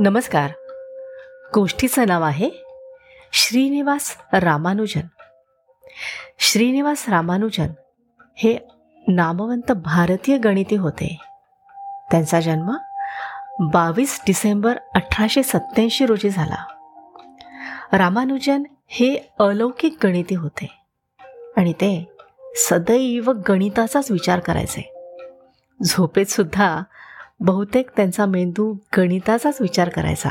नमस्कार. गोष्टीचं नाव आहे श्रीनिवास रामानुजन. श्रीनिवास रामानुजन हे नामवंत भारतीय गणिती होते. त्यांचा जन्म बावीस डिसेंबर अठराशे सत्त्याऐंशी रोजी झाला. रामानुजन हे अलौकिक गणिती होते आणि ते सदैव गणिताचाच विचार करायचे. झोपेतसुद्धा बहुतेक त्यांचा मेंदू गणिताचाच विचार करायचा.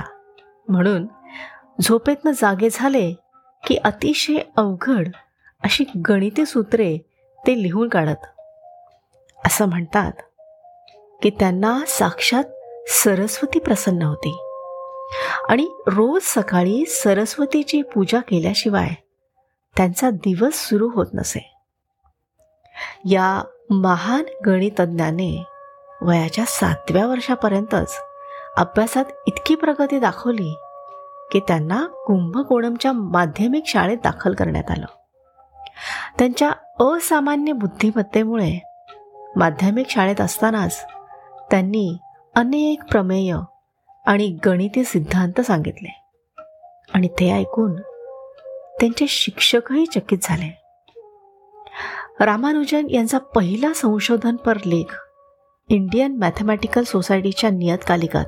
म्हणून झोपेतनं जागे झाले की अतिशय अवघड अशी गणिती सूत्रे ते लिहून काढत. असं म्हणतात की त्यांना साक्षात सरस्वती प्रसन्न होती. आणि रोज सकाळी सरस्वतीची पूजा केल्याशिवाय त्यांचा दिवस सुरू होत नसे. या महान गणितज्ञाने वयाच्या सातव्या वर्षापर्यंतच अभ्यासात इतकी प्रगती दाखवली की त्यांना कुंभकोणमच्या माध्यमिक शाळेत दाखल करण्यात आलं. त्यांच्या असामान्य बुद्धिमत्तेमुळे माध्यमिक शाळेत असतानाच त्यांनी अनेक प्रमेय आणि गणिती सिद्धांत सांगितले आणि ते ऐकून त्यांचे शिक्षकही चकित झाले. रामानुजन यांचा पहिला संशोधनपर लेख इंडियन मॅथमॅटिकल सोसायटीच्या नियतकालिकात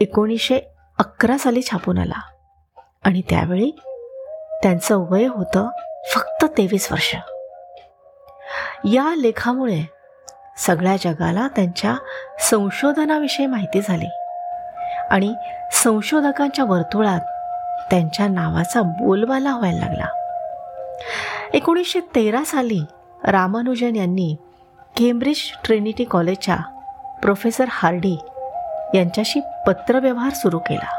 एकोणीसशे अकरा साली छापून आला. आणि त्यावेळी त्यांचं वय होतं फक्त तेवीस वर्ष. या लेखामुळे सगळ्या जगाला त्यांच्या संशोधनाविषयी माहिती झाली. आणि संशोधकांच्या वर्तुळात त्यांच्या नावाचा बोलबाला व्हायला लागला. एकोणीसशे तेरा साली रामानुजन यांनी केम्ब्रिज ट्रिनिटी कॉलेजच्या प्रोफेसर हार्डी यांच्याशी पत्रव्यवहार सुरू केला.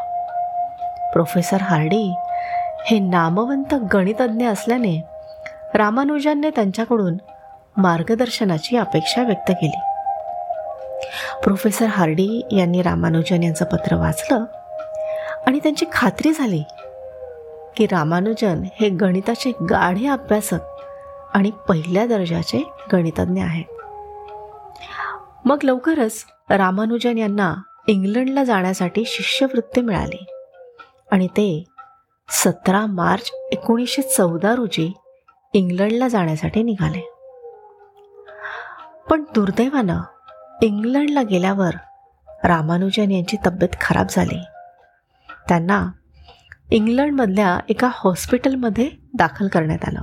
प्रोफेसर हार्डी हे नामवंत गणितज्ञ असल्याने रामानुजांनी त्यांच्याकडून मार्गदर्शनाची अपेक्षा व्यक्त केली. प्रोफेसर हार्डी यांनी रामानुजन यांचं पत्र वाचलं आणि त्यांची खात्री झाली की रामानुजन हे गणिताचे गाढे अभ्यासक आणि पहिल्या दर्जाचे गणितज्ञ आहेत. मग लवकरच रामानुजन यांना इंग्लंडला जाण्यासाठी शिष्यवृत्ती मिळाली. आणि ते सतरा मार्च एकोणीसशे चौदा रोजी इंग्लंडला जाण्यासाठी निघाले. पण दुर्दैवानं इंग्लंडला गेल्यावर रामानुजन यांची तब्येत खराब झाली. त्यांना इंग्लंडमधल्या एका हॉस्पिटलमध्ये दाखल करण्यात आलं.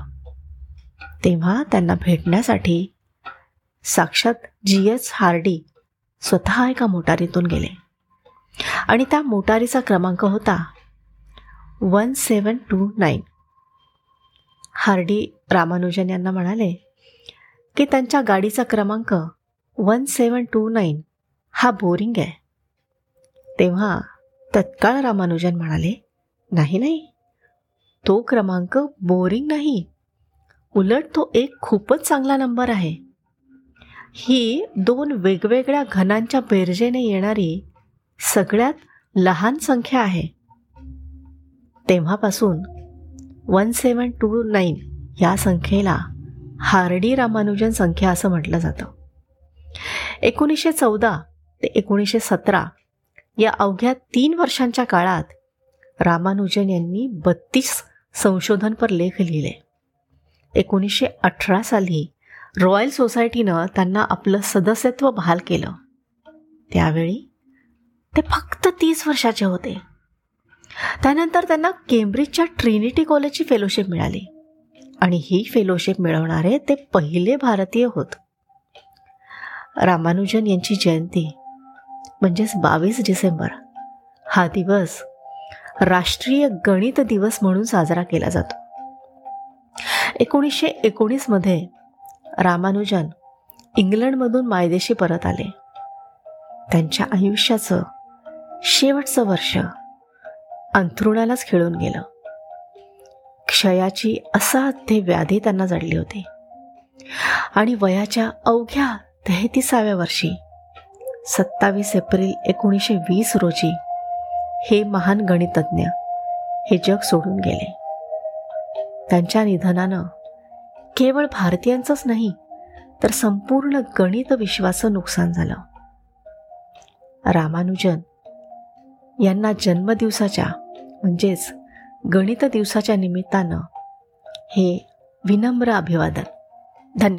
तेव्हा त्यांना भेटण्यासाठी साक्षात जी एस हार्डी स्वतः एका मोटारीतून गेले. आणि त्या मोटारीचा क्रमांक होता one seven two nine. Hardy Ramanujan यांना म्हणाले की त्यांच्या गाडीचा क्रमांक वन सेवन टू नाईन हा बोरिंग आहे. तेव्हा तत्काळ रामानुजन म्हणाले नाही नाही. तो क्रमांक बोरिंग नाही. उलट तो एक खूपच चांगला नंबर आहे. ही दोन वेगवेगळ्या घनांच्या बेरजेने येणारी सगळ्यात लहान संख्या आहे. तेव्हापासून वन सेवन टू नाईन या संख्येला हार्डी रामानुजन संख्या असं म्हटलं जातं. एकोणीसशे चौदा ते एकोणीसशे सतरा या अवघ्या तीन वर्षांच्या काळात रामानुजन यांनी बत्तीस संशोधनपर लेख लिहिले. एकोणीसशे अठरा साली रॉयल सोसायटीनं त्यांना आपलं सदस्यत्व बहाल केलं. त्यावेळी ते फक्त तीस वर्षाचे होते. त्यानंतर त्यांना केम्ब्रिजच्या ट्रिनिटी कॉलेजची फेलोशिप मिळाली. आणि ही फेलोशिप मिळवणारे ते पहिले भारतीय होत. रामानुजन यांची जयंती म्हणजेच बावीस डिसेंबर हा दिवस राष्ट्रीय गणित दिवस म्हणून साजरा केला जातो. एकोणीसशे एकोणीसमध्ये रामानुजन इंग्लंडमधून मायदेशी परत आले. त्यांच्या आयुष्याचं शेवटचं वर्ष अंथरुणालाच खेळून गेलं. क्षयाची असाध्य व्याधी त्यांना जडली होती. आणि वयाच्या अवघ्या तेहतीसाव्या वर्षी सत्तावीस एप्रिल एकोणीसशे वीस रोजी हे महान गणितज्ञ हे जग सोडून गेले. त्यांच्या निधनानं केवळ भारतीयांचंच नाही तर संपूर्ण गणित विश्वाचं नुकसान झालं. रामानुजन यांना जन्मदिवसाच्या म्हणजेच गणित दिवसाच्या निमित्तानं हे विनम्र अभिवादन.